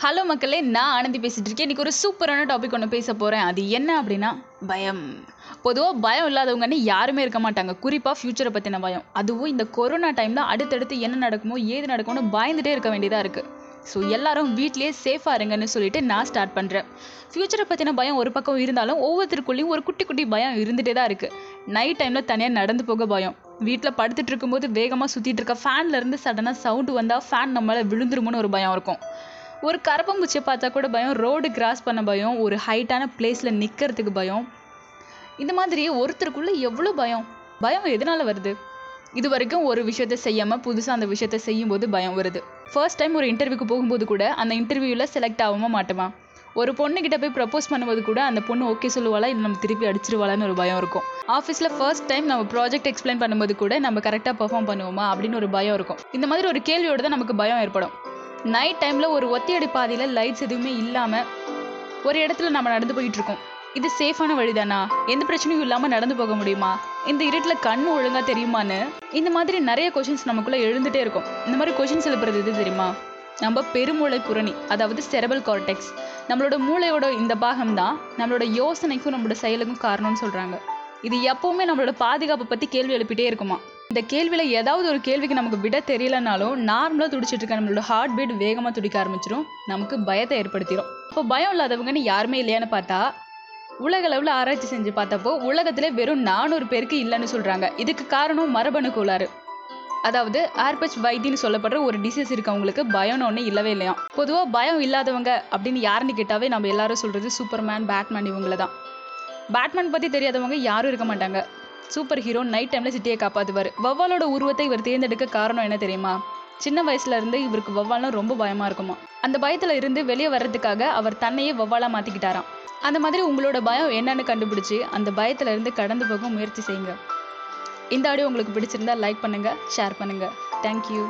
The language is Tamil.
ஹலோ மக்களே நான் ஆனந்தி பேசிகிட்டு இருக்கேன் இன்னைக்கு ஒரு சூப்பரான டாபிக் ஒன்று பேச போகிறேன் அது என்ன அப்படின்னா பயம். பொதுவாக பயம் இல்லாதவங்கன்னு யாருமே இருக்க மாட்டாங்க. குறிப்பாக ஃப்யூச்சரை பற்றின பயம். அதுவும் இந்த கொரோனா டைமில் அடுத்தடுத்து என்ன நடக்குமோ ஏது நடக்கும்னு பயந்துகிட்டே இருக்க வேண்டியதாக இருக்குது ஸோ எல்லாரும் வீட்லேயே சேஃபாக இருங்கன்னு சொல்லிட்டு நான் ஸ்டார்ட் பண்ணுறேன் ஃப்யூச்சரை பற்றின பயம் ஒரு பக்கம் இருந்தாலும் ஒவ்வொருத்தருக்குள்ளேயும் ஒரு குட்டி குட்டி பயம் இருந்துகிட்டே தான் இருக்குது நைட் டைமில் தனியாக நடந்து போக பயம். வீட்டில் படுத்துட்டு இருக்கும்போது வேகமாக சுற்றிட்டு இருக்க ஃபேன்லேருந்து சடனாக சவுண்டு வந்தால் ஃபேன் நம்மளால் விழுந்துருமோன்னு ஒரு பயம் இருக்கும். ஒரு கரப்பம்பூச்சியை பார்த்தா கூட பயம் ரோடு கிராஸ் பண்ண பயம் ஒரு ஹைட்டான பிளேஸில் நிற்கிறதுக்கு பயம். இந்த மாதிரி ஒருத்தருக்குள்ளே எவ்வளோ பயம்? பயம் எதனால் வருது? இது வரைக்கும் ஒரு விஷயத்த செய்யாமல் புதுசாக அந்த விஷயத்த செய்யும்போது பயம் வருது. ஃபர்ஸ்ட் டைம் ஒரு இன்டர்வியூக்கு போகும்போது கூட அந்த இன்டர்வியூவில் செலக்ட் ஆகாம மாட்டோமா? ஒரு பொண்ணுக்கிட்ட போய் ப்ரப்போஸ் பண்ணும்போது கூட அந்த பொண்ணு ஓகே சொல்லுவாளா இல்லை நம்ம திருப்பி அடிச்சிருவாளான்னு ஒரு பயம் இருக்கும். ஆஃபீஸில் ஃபர்ஸ்ட் டைம் நம்ம ப்ராஜெக்ட் எக்ஸ்பிளைன் பண்ணும்போது கூட நம்ம கரெக்டாக பர்ஃபார்ம் பண்ணுவோமா அப்படின்னு ஒரு பயம் இருக்கும். இந்த மாதிரி ஒரு கேள்வியோட தான் நமக்கு பயம் ஏற்படும். நைட் டைமில் ஒரு ஒத்தியடி பாதையில் லைட்ஸ் எதுவுமே இல்லாமல் ஒரு இடத்துல நம்ம நடந்து போயிட்டுருக்கோம். இது சேஃபான வழிதானா? எந்த பிரச்சனையும் இல்லாமல் நடந்து போக முடியுமா? இந்த இருட்டில் கண்ணு ஒழுங்காக தெரியுமான்னு? இந்த மாதிரி நிறைய கொஷின்ஸ் நமக்குள்ளே எழுந்துகிட்டே இருக்கும். இந்த மாதிரி கொஷின்ஸ் எழுப்புறது எது தெரியுமா? நம்ம பெருமூளை புரணி அதாவது செரபல் கார்டெக்ஸ் நம்மளோட மூளையோட இந்த பாகம் தான் நம்மளோட யோசனைக்கும் நம்மளோட செயலுக்கும் காரணம்னு சொல்கிறாங்க இது எப்பவுமே நம்மளோட பாதுகாப்பை பற்றி கேள்வி எழுப்பிட்டே இருக்குமா? இந்த கேள்வியில் ஏதாவது ஒரு கேள்விக்கு நமக்கு விட தெரியலனாலும் நார்மலாக துடிச்சிட்டு இருக்க நம்மளோட ஹார்ட் பீட் வேகமாக துடிக்க ஆரம்பிச்சிடும் நமக்கு பயத்தை ஏற்படுத்திடும் இப்போ பயம் இல்லாதவங்கன்னு யாருமே இல்லையான்னு பார்த்தா உலக அளவில் ஆராய்ச்சி செஞ்சு பார்த்தப்போ உலகத்திலே வெறும் நானூறு பேருக்கு இல்லைன்னு சொல்கிறாங்க இதுக்கு காரணம் மரபணு கோளாறு. அதாவது ஆர்பச் வைத்தின்னு சொல்லப்படுற ஒரு டிசீஸ் இருக்கவங்களுக்கு பயம்னு ஒன்று இல்லவே இல்லையா பொதுவாக பயம் இல்லாதவங்க அப்படின்னு யாருன்னு கேட்டாவே நம்ம எல்லாரும் சொல்கிறது சூப்பர்மேன் பேட்மேன் இவங்கள தான் பேட்மேன் பற்றி தெரியாதவங்க யாரும் இருக்க மாட்டாங்க. சூப்பர் ஹீரோ நைட் டைமில் சிட்டியை காப்பாற்றுவார் வவ்வாலோட உருவத்தை இவர் தேர்ந்தெடுக்க காரணம் என்ன தெரியுமா? சின்ன வயசுல இருந்து இவருக்கு வவ்வால்னா ரொம்ப பயமாக இருக்குமா? அந்த பயத்தில் இருந்து வெளியே வர்றதுக்காக அவர் தன்னையே வௌவாலாக மாற்றிக்கிட்டாராம் அந்த மாதிரி உங்களோட பயம் என்னன்னு கண்டுபிடிச்சி அந்த பயத்துல இருந்து கடந்து போக முயற்சி செய்யுங்க. இந்த ஆடியோ உங்களுக்கு பிடிச்சிருந்தா லைக் பண்ணுங்கள் ஷேர் பண்ணுங்கள் தேங்க்யூ